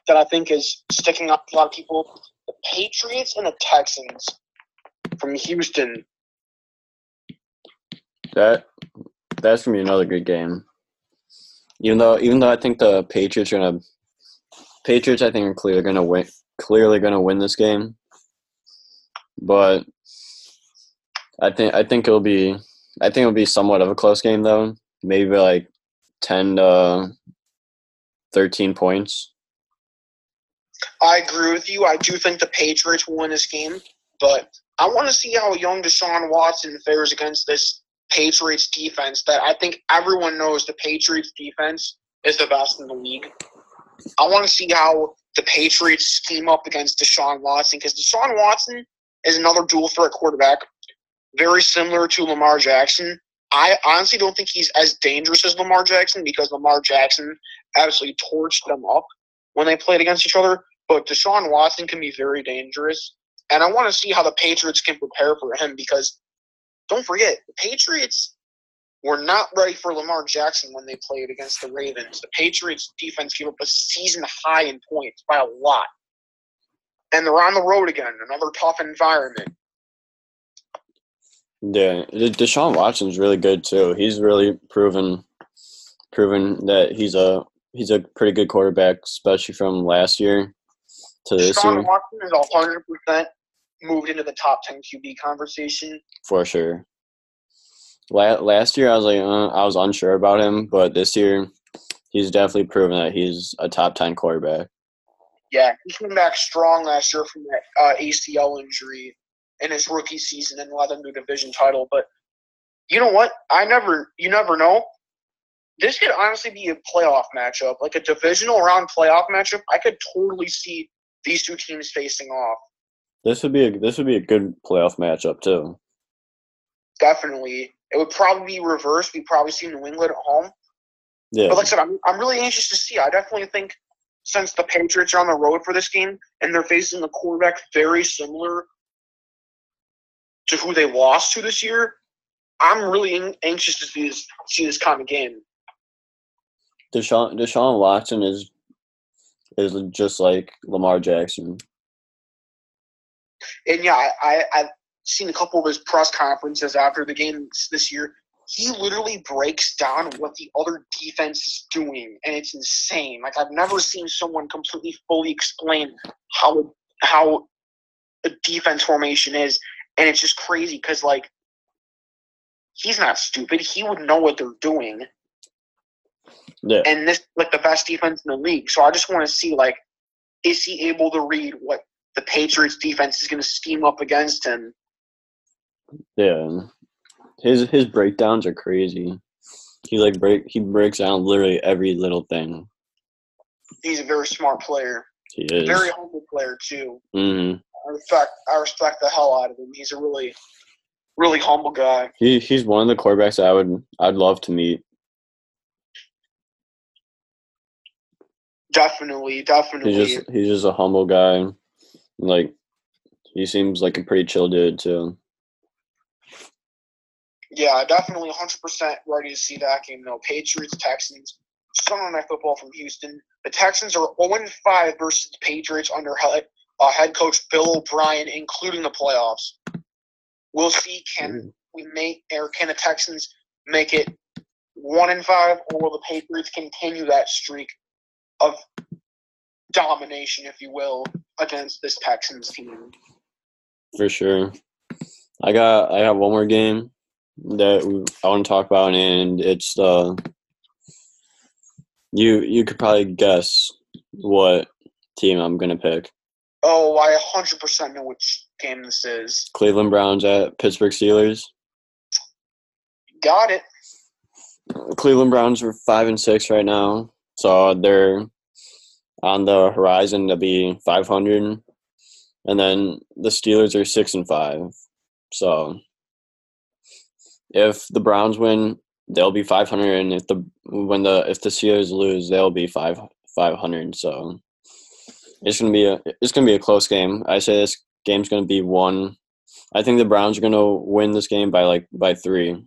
that I think is sticking up a lot of people, the Patriots and the Texans from Houston. That that's gonna be another good game. Even though even though I think the Patriots are gonna Patriots I think are clearly gonna win clearly gonna win this game. But I think I think it'll be I think it'll be somewhat of a close game though. Maybe like ten to thirteen points. I agree with you. I do think the Patriots will win this game, but I want to see how young Deshaun Watson fares against this Patriots defense that I think everyone knows the Patriots defense is the best in the league. I want to see how the Patriots scheme up against Deshaun Watson because Deshaun Watson is another dual threat quarterback, very similar to Lamar Jackson. I honestly don't think he's as dangerous as Lamar Jackson because Lamar Jackson absolutely torched them up when they played against each other. But Deshaun Watson can be very dangerous. And I want to see how the Patriots can prepare for him because don't forget, the Patriots were not ready for Lamar Jackson when they played against the Ravens. The Patriots defense gave up a season high in points by a lot. And they're on the road again, another tough environment. Yeah, De- Deshaun Watson's really good too. He's really proven proven that he's a he's a pretty good quarterback, especially from last year to this Deshaun year Watson is hundred percent moved into the top ten QB conversation. for sure. La- last year I was like uh, I was unsure about him, but this year he's definitely proven that he's a top ten quarterback. Yeah, he came back strong last year from that uh, ACL injury in his rookie season and led them to a division title. But you know what? I never, you never know. This could honestly be a playoff matchup, like a divisional round playoff matchup. I could totally see these two teams facing off. This would be a this would be a good playoff matchup too. Definitely, it would probably be reversed. We probably see New England at home. Yeah, But like I said, I'm, I'm really anxious to see. I definitely think since the Patriots are on the road for this game and they're facing a quarterback very similar to who they lost to this year, I'm really anxious to see this, see this kind of game. Deshaun Deshaun Watson is is just like Lamar Jackson. And yeah, I, I, I've seen a couple of his press conferences after the games this year. He literally breaks down what the other defense is doing, and it's insane. Like I've never seen someone completely fully explain how how a defense formation is, and it's just crazy because like he's not stupid. He would know what they're doing, Yeah, and this like the best defense in the league. So I just want to see like is he able to read what the Patriots defense is going to scheme up against him? yeah. His his breakdowns are crazy. He like break he breaks down literally every little thing. He's a very smart player, He is. very humble player too. hmm I respect I respect the hell out of him. He's a really really humble guy. He he's one of the quarterbacks I would I'd love to meet. Definitely, definitely. He's just he's just a humble guy. Like he seems like a pretty chill dude too. Yeah, definitely 100% ready to see that game, though. Patriots, Texans, Sunday Night Football from Houston. The Texans are 0 5 versus the Patriots under head, uh, head coach Bill O'Brien, including the playoffs. We'll see can we make or can the Texans make it 1 and 5, or will the Patriots continue that streak of domination, if you will, against this Texans team. For sure. I got I have one more game that I want to talk about, and it's the you you could probably guess what team I'm gonna pick. Oh, I 100% know which game this is. Cleveland Browns at Pittsburgh Steelers. Got it. Cleveland Browns are five and six right now, so they're on the horizon to be 500, and then the Steelers are six and five. So if the Browns win, they'll be 500, and if the when the if the Steelers lose, they'll be five 500. So it's gonna be a it's gonna be a close game. I say this game's gonna be one. I think the Browns are gonna win this game by like by three.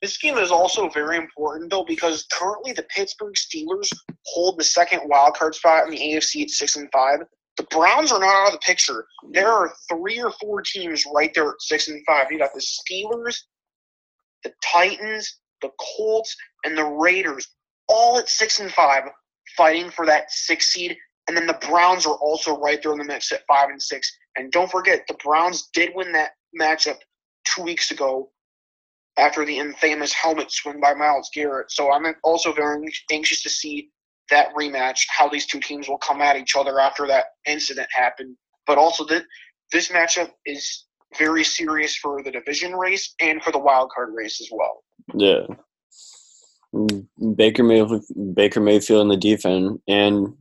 This game is also very important though because currently the Pittsburgh Steelers hold the second wild card spot in the AFC at six and five. The Browns are not out of the picture. Mm-hmm. There are three or four teams right there at six and five. You got the Steelers, the Titans, the Colts, and the Raiders, all at six and five, fighting for that six seed. And then the Browns are also right there in the mix at five and six. And don't forget, the Browns did win that matchup two weeks ago after the infamous helmet swing by Myles Garrett. So I'm also very anxious to see that rematch, how these two teams will come at each other after that incident happened. But also that this matchup is very serious for the division race and for the wild card race as well. Yeah. Baker Mayfield, Baker Mayfield in the defense and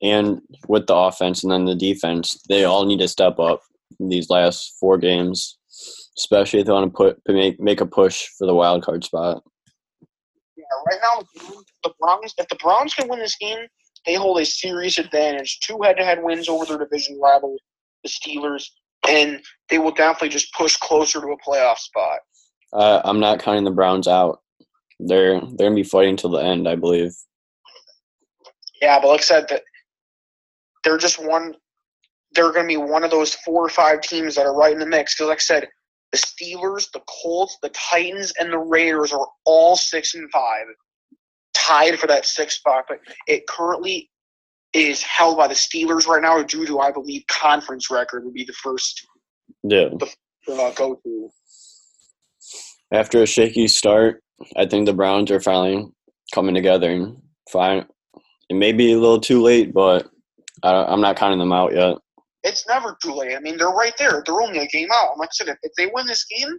and with the offense and then the defense, they all need to step up these last four games, especially if they want to put make make a push for the wild card spot. Yeah, right now the Browns, if the Browns can win this game, they hold a serious advantage. Two head-to-head wins over their division rival, the Steelers, and they will definitely just push closer to a playoff spot. Uh, I'm not counting the Browns out. They're they're gonna be fighting till the end, I believe. Yeah, but like I said, that they're just one. They're going to be one of those four or five teams that are right in the mix. Because, like I said, the Steelers, the Colts, the Titans, and the Raiders are all six and five, tied for that sixth spot. But it currently is held by the Steelers right now, due to I believe conference record would be the first. Yeah. The uh, go to. After a shaky start, I think the Browns are finally coming together and fine. It may be a little too late, but I, am not counting them out yet. It's never too late. I mean, they're right there. They're only a game out. Like I said, if, if they win this game,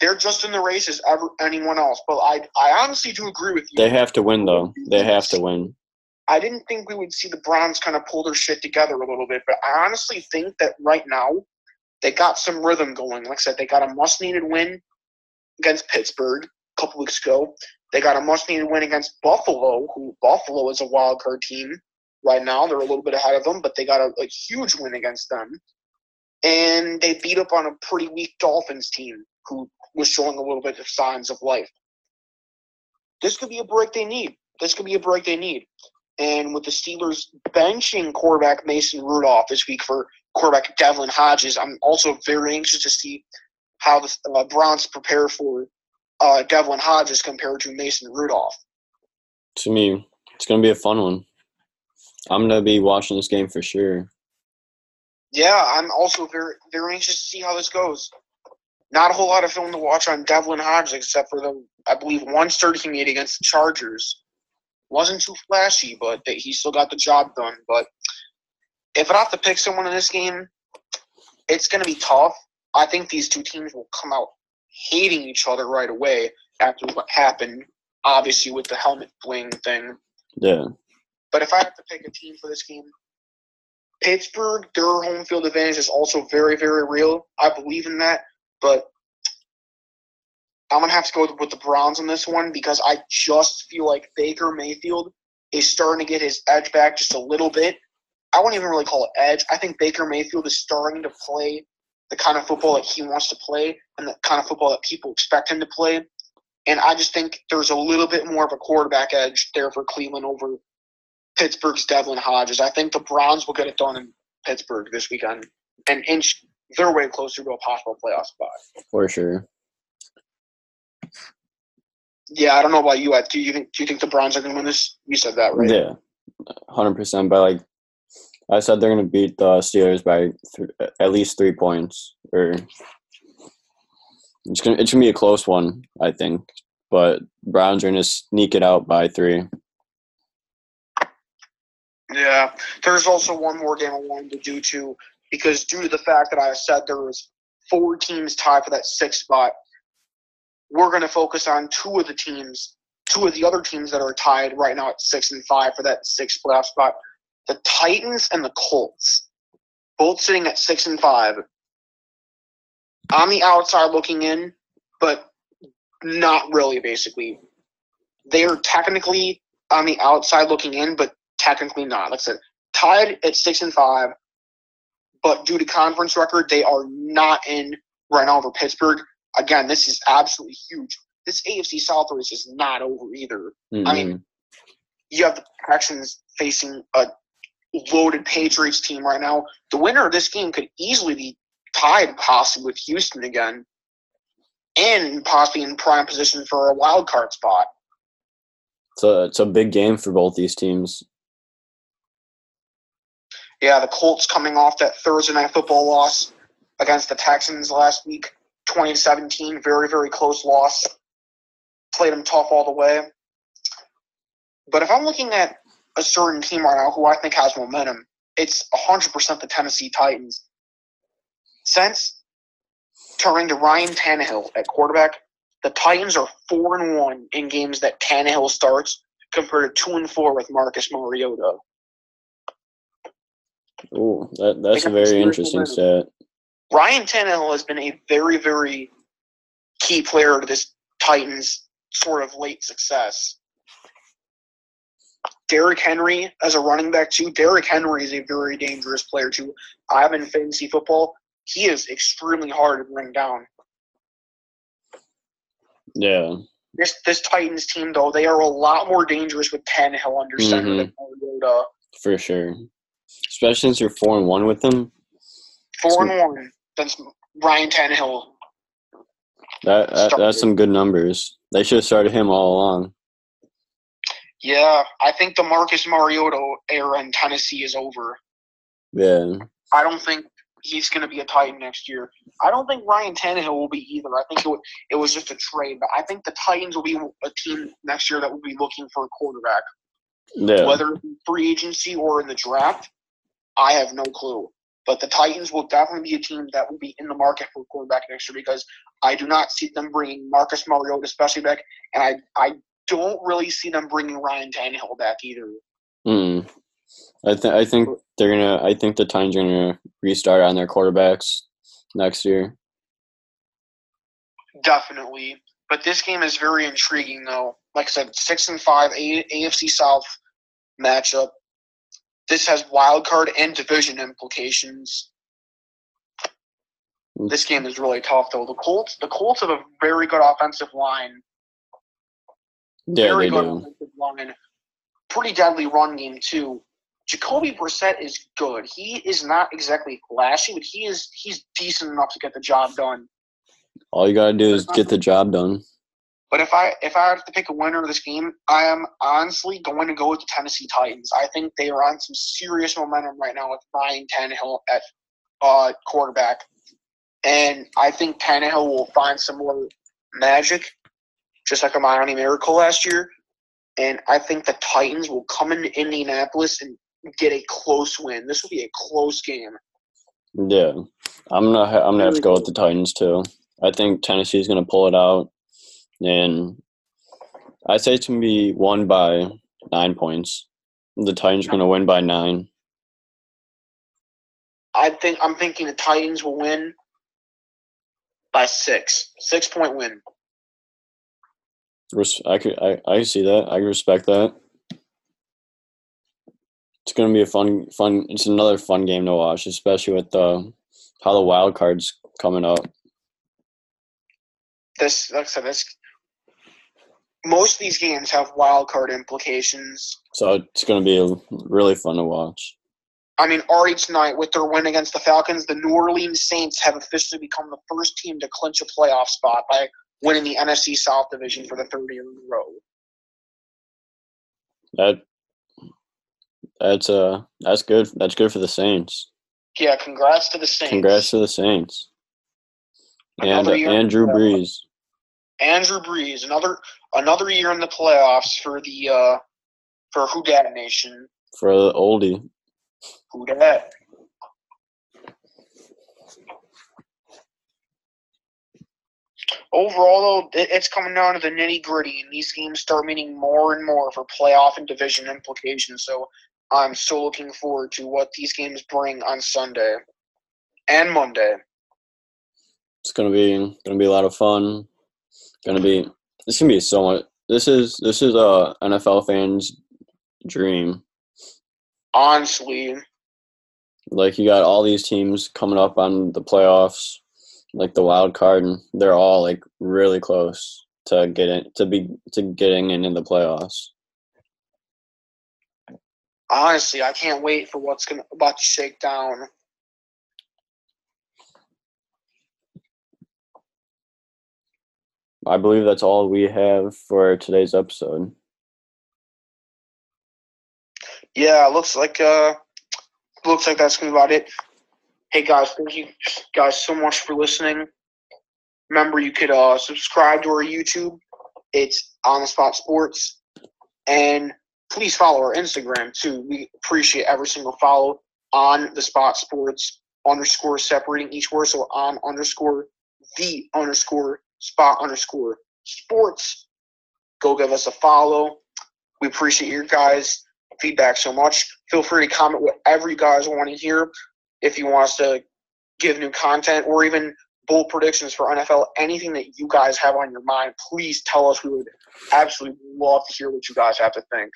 they're just in the race as ever anyone else. But I, I honestly do agree with you. They have to win, though. They have to win. I didn't think we would see the Browns kind of pull their shit together a little bit, but I honestly think that right now they got some rhythm going. Like I said, they got a must-needed win against Pittsburgh a couple weeks ago. They got a must-needed win against Buffalo, who Buffalo is a wild card team right now. They're a little bit ahead of them, but they got a, a huge win against them. And they beat up on a pretty weak Dolphins team who was showing a little bit of signs of life. This could be a break they need. This could be a break they need. And with the Steelers benching quarterback Mason Rudolph this week for quarterback Devlin Hodges, I'm also very anxious to see how the uh, Browns prepare for uh, Devlin Hodges compared to Mason Rudolph. To me, it's going to be a fun one. I'm gonna be watching this game for sure. Yeah, I'm also very very anxious to see how this goes. Not a whole lot of film to watch on Devlin Hodges except for the I believe one start he made against the Chargers. Wasn't too flashy, but he still got the job done. But if I have to pick someone in this game, it's going to be tough. I think these two teams will come out hating each other right away after what happened, obviously with the helmet fling thing. Yeah. But if I have to pick a team for this game, Pittsburgh, their home field advantage is also very, very real. I believe in that. But I'm to have to go with the Browns on this one because I just feel like Baker Mayfield is starting to get his edge back just a little bit. I wouldn't even really call it edge. I think Baker Mayfield is starting to play the kind of football that he wants to play and the kind of football that people expect him to play. And I just think there's a little bit more of a quarterback edge there for Cleveland over Pittsburgh's Devlin Hodges. I think the Browns will get it done in Pittsburgh this weekend and inch their way closer to a possible playoff spot. For sure. Yeah, I don't know about you. Do you think do you think the Browns are going to win this? You said that right? Yeah, hundred percent. But like I said, they're going to beat the Steelers by th- at least three points, or it's gonna it's gonna be a close one, I think. But Browns are going to sneak it out by three. Yeah, there's also one more game I wanted to do too, because due to the fact that I said there was four teams tied for that sixth spot, we're going to focus on two of the teams, two of the other teams that are tied right now at six and five for that sixth playoff spot. The Titans and the Colts, both sitting at six and five. On the outside looking in, but not really. Basically, they are technically on the outside looking in, but technically not. Like I said, tied at six and five, but due to conference record, they are not in right now over Pittsburgh. Again, this is absolutely huge. This AFC South race is not over either. Mm-hmm. I mean, you have the Texans facing a loaded Patriots team right now. The winner of this game could easily be tied possibly with Houston again, and possibly in prime position for a wild card spot. So it's a big game for both these teams. Yeah, the Colts coming off that Thursday night football loss against the Texans last week, 2017, very very close loss. Played them tough all the way. But if I'm looking at a certain team right now who I think has momentum, it's 100% the Tennessee Titans. Since turning to Ryan Tannehill at quarterback, the Titans are four and one in games that Tannehill starts, compared to two and four with Marcus Mariota. Oh, that, that's a very interesting stat. Ryan Tannehill has been a very, very key player to this Titans sort of late success. Derrick Henry as a running back too. Derrick Henry is a very dangerous player too. I have in fantasy football. He is extremely hard to bring down. Yeah. This this Titans team though, they are a lot more dangerous with Tannehill under center Mhm. than Mariota. For sure. Especially since you're four and one with them. Four and one. That's Ryan Tannehill. That, that that's some good numbers. They should have started him all along. Yeah, I think the Marcus Mariota era in Tennessee is over. Yeah. I don't think he's going to be a Titan next year. I don't think Ryan Tannehill will be either. I think it, w- it was just a trade, but I think the Titans will be a team next year that will be looking for a quarterback, Yeah. whether free agency or in the draft. I have no clue, but the Titans will definitely be a team that will be in the market for a quarterback next year because I do not see them bringing Marcus Mariota especially back, and I I don't really see them bringing Ryan Tannehill back either. Mm. I think I think they're gonna. I think the Titans are gonna restart on their quarterbacks next year. Definitely. But this game is very intriguing, though. Like I said, six and five A- AFC South matchup. This has wild card and division implications. Hmm. This game is really tough, though. The Colts, the Colts have a very good offensive line. Yeah, very they good do. offensive line. Pretty deadly run game too. Jacoby Brissett is good. He is not exactly flashy, but he is he's decent enough to get the job done. All you gotta do is get the job done. But if I if I have to pick a winner of this game, I am honestly going to go with the Tennessee Titans. I think they are on some serious momentum right now with Ryan Tannehill at uh, quarterback, and I think Tannehill will find some more magic, just like a Miami Miracle last year. And I think the Titans will come into Indianapolis and get a close win. This will be a close game. Yeah, I'm gonna. ha- I'm gonna have to go with the Titans too. I think Tennessee's gonna pull it out, and I say it's gonna be won by nine points. The Titans are gonna win by nine. I think I'm thinking the Titans will win by six, six point win. I could. I. I see that. I respect that. It's gonna be a fun. Fun. It's another fun game to watch, especially with the how the wild cards coming up. this looks like I said, this most of these games have wild card implications. So it's gonna be really fun to watch. I mean, already tonight with their win against the Falcons, the New Orleans Saints have officially become the first team to clinch a playoff spot by winning the NFC South division for the third year in a row. That that's uh that's good. That's good for the Saints. Yeah, congrats to the Saints. Congrats to the Saints. And Another in and Drew Brees. Andrew Breeze, another another year in the playoffs for the uh for Who Dat Nation. for the oldie. Who Dat? Overall, though, it's coming down to the nitty gritty, and these games start meaning more and more for playoff and division implications. So I'm so looking forward to what these games bring on Sunday and Monday. It's gonna be gonna be a lot of fun. Gonna be this gonna be so much. This is this is uh, a NFL fans' dream. Honestly, Like you got all these teams coming up on the playoffs, like the wild card, and they're all like really close to getting to be to getting into the playoffs. honestly, I can't wait for what's gonna about to shake down. I believe that's all we have for today's episode. Yeah, looks like uh looks like that's about it. Hey guys, thank you guys so much for listening. Remember you could uh subscribe to our YouTube. It's on the spot sports. And please follow our Instagram too. We appreciate every single follow on the spot sports underscore separating each word. So on underscore the underscore spot underscore sports. Go give us a follow. We appreciate your guys' feedback so much. Feel free to comment whatever you guys want to hear. If you want us to give new content or even bold predictions for NFL, anything that you guys have on your mind, please tell us. We would absolutely love to hear what you guys have to think.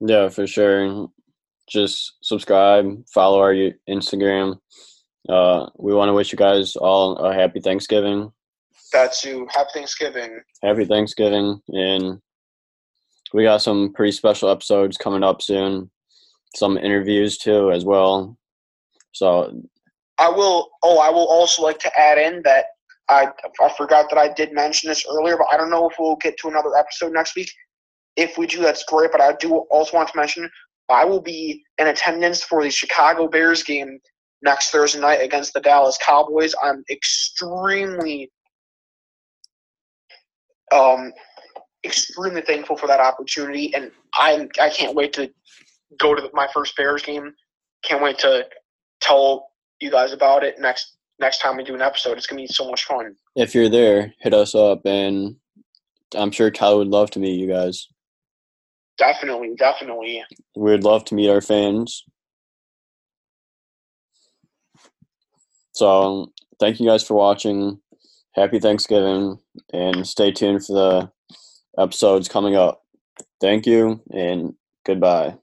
Yeah, for sure. Just subscribe, follow our Instagram. Uh, we want to wish you guys all a happy Thanksgiving. That's to have Thanksgiving. Happy Thanksgiving, and we got some pretty special episodes coming up soon. Some interviews too, as well. So I will. Oh, I will also like to add in that I I forgot that I did mention this earlier, but I don't know if we'll get to another episode next week. If we do, that's great. But I do also want to mention I will be in attendance for the Chicago Bears game next Thursday night against the Dallas Cowboys. I'm extremely, um, extremely thankful for that opportunity, and I I can't wait to go to my first Bears game. Can't wait to tell you guys about it next next time we do an episode. It's gonna be so much fun. if you're there, hit us up, and I'm sure Tyler would love to meet you guys. Definitely, definitely. We'd love to meet our fans. So, thank you guys for watching. Happy Thanksgiving, and stay tuned for the episodes coming up. Thank you, and goodbye.